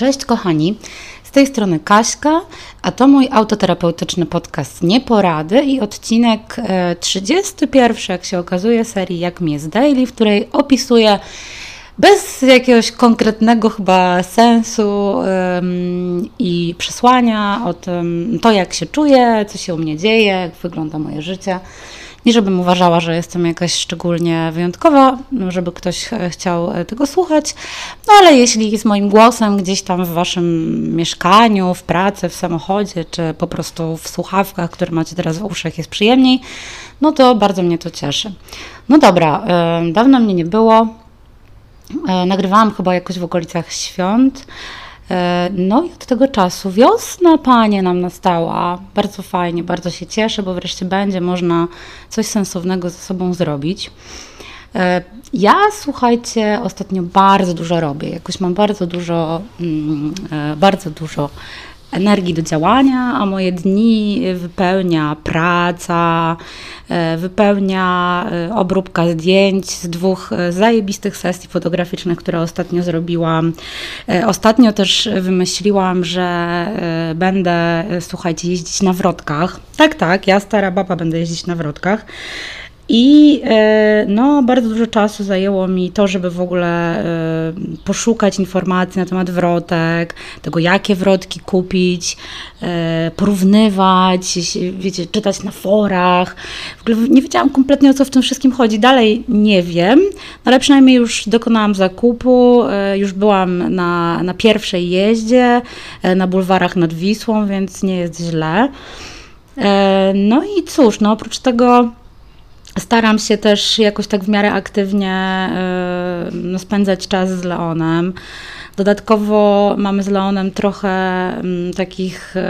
Cześć kochani, z tej strony Kaśka, a to mój autoterapeutyczny podcast Nieporady i odcinek 31, e, jak się okazuje, serii Jak mi jest daily, w której opisuję bez jakiegoś konkretnego chyba sensu ym, i przesłania o tym, to jak się czuję, co się u mnie dzieje, jak wygląda moje życie. Nie żebym uważała, że jestem jakaś szczególnie wyjątkowa, żeby ktoś e, chciał e, tego słuchać, no ale jeśli z moim głosem gdzieś tam w waszym mieszkaniu, w pracy, w samochodzie, czy po prostu w słuchawkach, które macie teraz w uszach jest przyjemniej, no to bardzo mnie to cieszy. No dobra, dawno mnie nie było. E, nagrywałam chyba jakoś w okolicach świąt. E, no i od tego czasu wiosna, panie, nam nastała. Bardzo fajnie, bardzo się cieszę, bo wreszcie będzie można coś sensownego ze sobą zrobić. E, ja, słuchajcie, ostatnio bardzo dużo robię. Jakoś mam bardzo dużo, mm, bardzo dużo energii do działania, a moje dni wypełnia praca, e, wypełnia e, obróbka zdjęć z dwóch zajebistych sesji fotograficznych, które ostatnio zrobiłam. Ostatnio też wymyśliłam, że będę, słuchajcie, jeździć na wrotkach. Tak, tak, ja stara baba będę jeździć na wrotkach. I e, no, bardzo dużo czasu zajęło mi to, żeby w ogóle e, poszukać informacji na temat wrotek, tego jakie wrotki kupić, e, porównywać, wiecie, czytać na forach. W ogóle nie wiedziałam kompletnie o co w tym wszystkim chodzi. Dalej nie wiem, ale przynajmniej już dokonałam zakupu, już byłam na, na pierwszej jeździe, na bulwarach nad Wisłą, więc nie jest źle. No i cóż, no oprócz tego Staram się też jakoś tak w miarę aktywnie y, no, spędzać czas z Leonem. Dodatkowo mamy z Leonem trochę mm, takich y,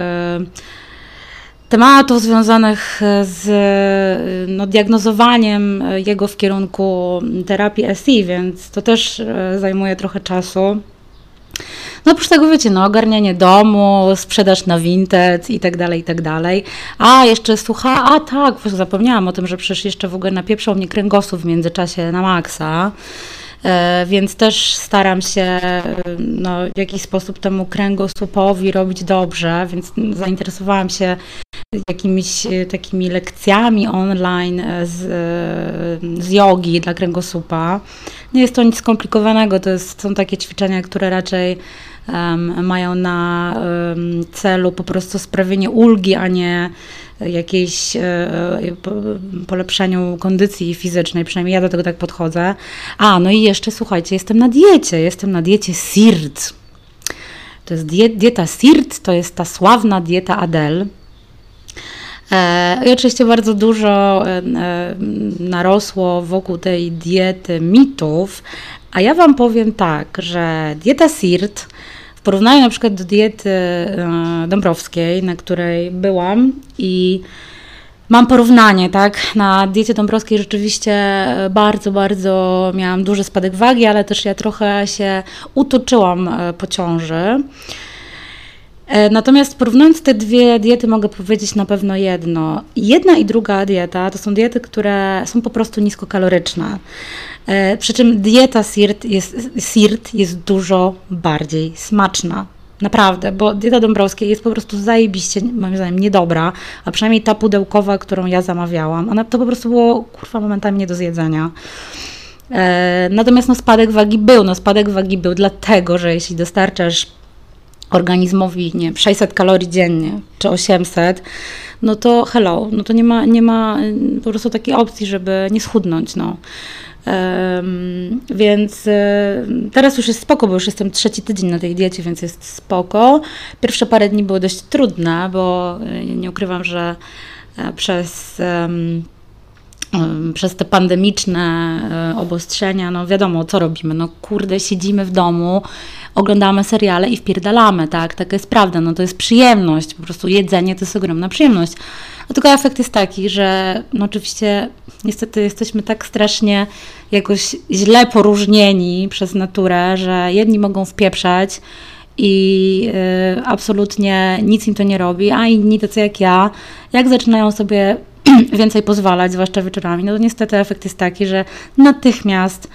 tematów związanych z y, no, diagnozowaniem jego w kierunku terapii SI, więc to też zajmuje trochę czasu. No oprócz tego wiecie, no ogarnianie domu, sprzedaż na Vinted i tak dalej, i tak dalej. A, jeszcze słucha, a tak, zapomniałam o tym, że przecież jeszcze w ogóle napieprzał mnie kręgosłup w międzyczasie na maksa. E, więc też staram się no, w jakiś sposób temu kręgosłupowi robić dobrze, więc zainteresowałam się jakimiś e, takimi lekcjami online e, z, z jogi dla kręgosłupa. Nie jest to nic skomplikowanego, to jest, są takie ćwiczenia, które raczej um, mają na um, celu po prostu sprawienie ulgi, a nie jakiejś e, polepszeniu kondycji fizycznej, przynajmniej ja do tego tak podchodzę. A, no i jeszcze słuchajcie, jestem na diecie, jestem na diecie SIRT. To jest dieta SIRT, to jest ta sławna dieta Adele. I oczywiście bardzo dużo e, e, narosło wokół tej diety mitów, a ja Wam powiem tak, że dieta SIRT w porównaniu na przykład do diety e, dąbrowskiej, na której byłam i mam porównanie, tak? Na diecie dąbrowskiej rzeczywiście e, bardzo, bardzo miałam duży spadek wagi, ale też ja trochę się utoczyłam e, po ciąży. Natomiast porównując te dwie diety, mogę powiedzieć na pewno jedno. Jedna i druga dieta to są diety, które są po prostu niskokaloryczne. E, przy czym dieta SIRT jest, SIRT jest dużo bardziej smaczna. Naprawdę, bo dieta Dąbrowskiej jest po prostu zajebiście, moim zdaniem, niedobra, a przynajmniej ta pudełkowa, którą ja zamawiałam, ona to po prostu było, kurwa, momentami nie do zjedzenia. E, natomiast no, spadek wagi był, no spadek wagi był dlatego, że jeśli dostarczasz organizmowi nie 600 kalorii dziennie, czy 800, no to hello, no to nie ma, nie ma po prostu takiej opcji, żeby nie schudnąć, no. Um, więc y, teraz już jest spoko, bo już jestem trzeci tydzień na tej diecie, więc jest spoko. Pierwsze parę dni było dość trudne, bo y, nie ukrywam, że y, przez um, przez te pandemiczne obostrzenia, no wiadomo, co robimy, no kurde, siedzimy w domu, oglądamy seriale i wpierdalamy, tak, taka jest prawda, no to jest przyjemność, po prostu jedzenie to jest ogromna przyjemność. No tylko efekt jest taki, że no oczywiście niestety jesteśmy tak strasznie jakoś źle poróżnieni przez naturę, że jedni mogą wpieprzać i y, absolutnie nic im to nie robi, a inni tacy jak ja, jak zaczynają sobie więcej pozwalać, zwłaszcza wieczorami, no to niestety efekt jest taki, że natychmiast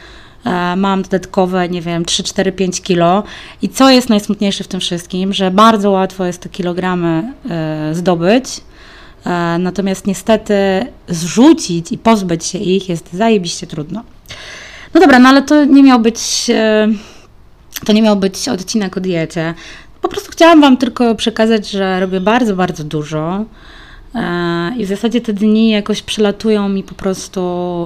e, mam dodatkowe, nie wiem, 3, 4, 5 kilo. I co jest najsmutniejsze w tym wszystkim, że bardzo łatwo jest te kilogramy e, zdobyć, e, natomiast niestety zrzucić i pozbyć się ich jest zajebiście trudno. No dobra, no ale to nie miał być, to nie miał być odcinek o diecie. Po prostu chciałam Wam tylko przekazać, że robię bardzo, bardzo dużo. I w zasadzie te dni jakoś przelatują mi po prostu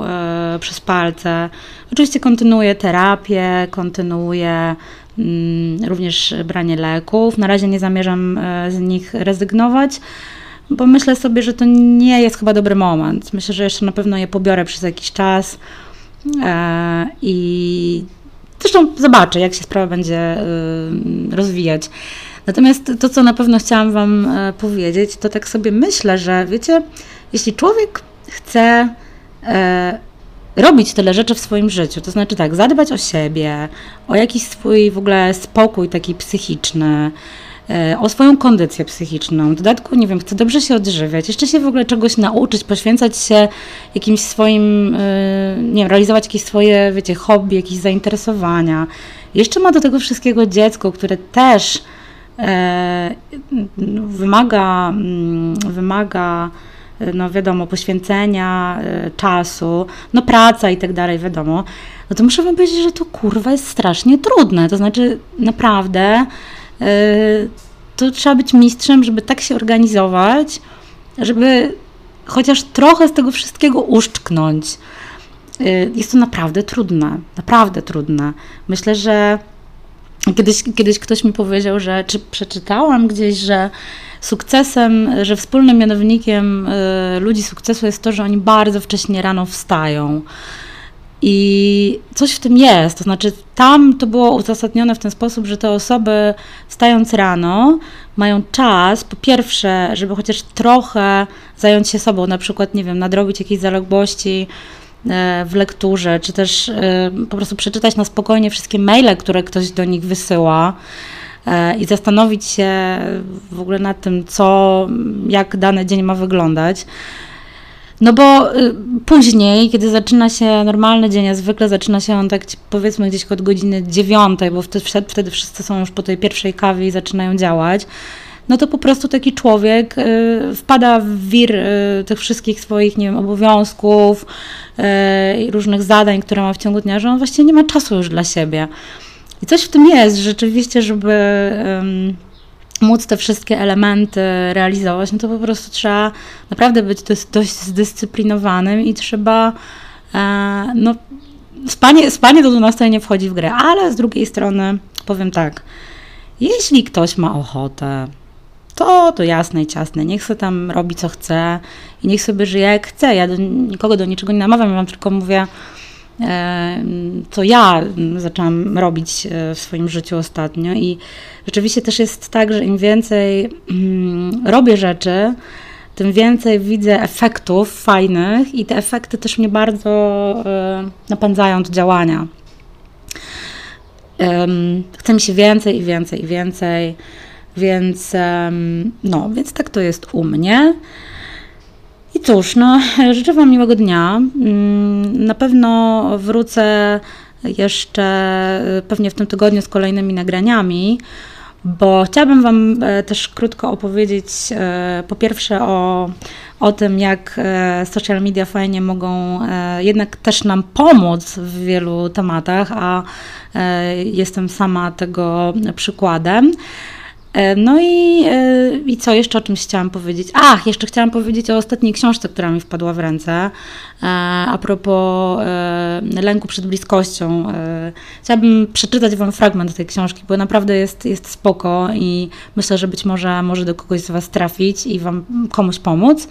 e, przez palce. Oczywiście kontynuuję terapię, kontynuuję mm, również branie leków. Na razie nie zamierzam e, z nich rezygnować, bo myślę sobie, że to nie jest chyba dobry moment. Myślę, że jeszcze na pewno je pobiorę przez jakiś czas e, i zresztą zobaczę, jak się sprawa będzie rozwijać. Natomiast to, co na pewno chciałam Wam e, powiedzieć, to tak sobie myślę, że wiecie, jeśli człowiek chce e, robić tyle rzeczy w swoim życiu, to znaczy tak, zadbać o siebie, o jakiś swój w ogóle spokój taki psychiczny, e, o swoją kondycję psychiczną. W dodatku, nie wiem, chce dobrze się odżywiać, jeszcze się w ogóle czegoś nauczyć, poświęcać się jakimś swoim, e, nie wiem, realizować jakieś swoje, wiecie, hobby, jakieś zainteresowania. Jeszcze ma do tego wszystkiego dziecko, które też wymaga, mm, wymaga no wiadomo, poświęcenia, e, czasu, no praca i tak dalej, wiadomo, no to muszę wam powiedzieć, że to kurwa jest strasznie trudne. To znaczy, naprawdę e, to trzeba być mistrzem, żeby tak się organizować, żeby chociaż trochę z tego wszystkiego uszczknąć. Jest to naprawdę trudne, naprawdę trudne. Myślę, że Kiedyś, kiedyś ktoś mi powiedział, że czy przeczytałam gdzieś, że sukcesem, że wspólnym mianownikiem y, ludzi sukcesu jest to, że oni bardzo wcześnie rano wstają. I coś w tym jest, to znaczy tam to było uzasadnione w ten sposób, że te osoby wstając rano mają czas, po pierwsze, żeby chociaż trochę zająć się sobą, na przykład, nie wiem, nadrobić jakieś zaległości w lekturze, czy też e, po prostu przeczytać na spokojnie wszystkie maile, które ktoś do nich wysyła e, i zastanowić się w ogóle nad tym, co, jak dany dzień ma wyglądać. No bo później, kiedy zaczyna się normalny dzień, a zwykle zaczyna się on tak powiedzmy gdzieś od godziny dziewiątej, bo wtedy, wtedy wszyscy są już po tej pierwszej kawie i zaczynają działać, no to po prostu taki człowiek y, wpada w wir y, tych wszystkich swoich, nie wiem, obowiązków y, i różnych zadań, które ma w ciągu dnia, że on właściwie nie ma czasu już dla siebie. I coś w tym jest, rzeczywiście, żeby móc te wszystkie elementy realizować, no to po prostu trzeba naprawdę być dość, zdyscyplinowanym i trzeba e, no, spanie, spanie do 12 nie wchodzi w grę, ale z drugiej strony powiem tak, jeśli ktoś ma ochotę to to jasne i ciasne. Niech sobie tam robi co chce i niech sobie żyje jak chce. Ja do, nikogo do niczego nie namawiam, ja wam tylko mówię, e, co ja zaczęłam robić e, w swoim życiu ostatnio. I rzeczywiście też jest tak, że im więcej mm, robię rzeczy, tym więcej widzę efektów fajnych i te efekty też mnie bardzo e, napędzają do działania. Chce mi się więcej i więcej i więcej. Więc, no, więc tak to jest u mnie. I cóż, no, życzę Wam miłego dnia. Mm, na pewno wrócę jeszcze e, pewnie w tym tygodniu z kolejnymi nagraniami, bo chciałabym Wam e, też krótko opowiedzieć e, po pierwsze o, o tym, jak social media fajnie mogą jednak też nam pomóc w wielu tematach, a jestem sama tego przykładem. E, no i, e, i co jeszcze o czymś chciałam powiedzieć? Ach, jeszcze chciałam powiedzieć o ostatniej książce, która mi wpadła w ręce. E, a propos lęku przed bliskością. Chciałabym przeczytać Wam fragment tej książki, bo naprawdę jest, jest spoko i myślę, że być może może do kogoś z Was trafić i Wam komuś pomóc.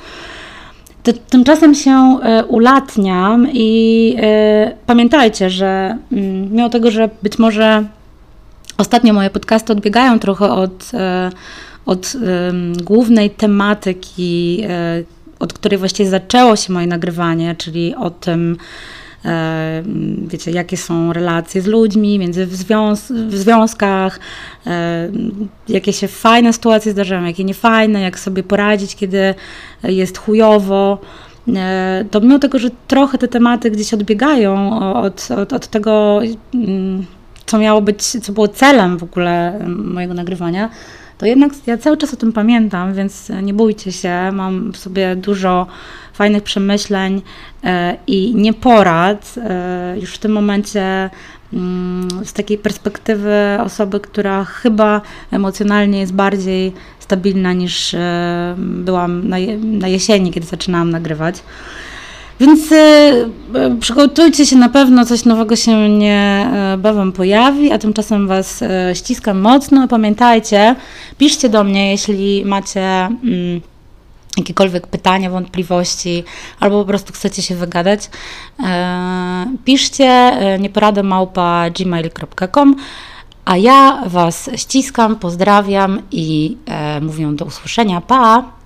Tymczasem się ulatniam i pamiętajcie, że mm, mimo tego, że być może Ostatnio moje podcasty odbiegają trochę od, e, od głównej tematyki, e, od której właściwie zaczęło się moje nagrywanie, czyli o tym, e, wiecie, jakie są relacje z ludźmi, między w, związ w związkach, jakie się fajne sytuacje zdarzają, jakie niefajne, jak sobie poradzić, kiedy jest chujowo. to mimo tego, że trochę te tematy gdzieś odbiegają od, od, od tego, mm, co miało być, co było celem w ogóle mojego nagrywania, to jednak ja cały czas o tym pamiętam, więc nie bójcie się, mam w sobie dużo fajnych przemyśleń e, i nieporad. E, już w tym momencie mm, z takiej perspektywy osoby, która chyba emocjonalnie jest bardziej stabilna niż e, byłam na jesieni, kiedy zaczynałam nagrywać. Więc przygotujcie się, na pewno coś nowego się niebawem pojawi, a tymczasem Was ściskam mocno. Pamiętajcie, piszcie do mnie, jeśli macie. Mm, jakiekolwiek pytania, wątpliwości, albo po prostu chcecie się wygadać, e, piszcie e, nieporadę małpa gmail.com, a ja Was ściskam, pozdrawiam i e, mówię do usłyszenia. Pa!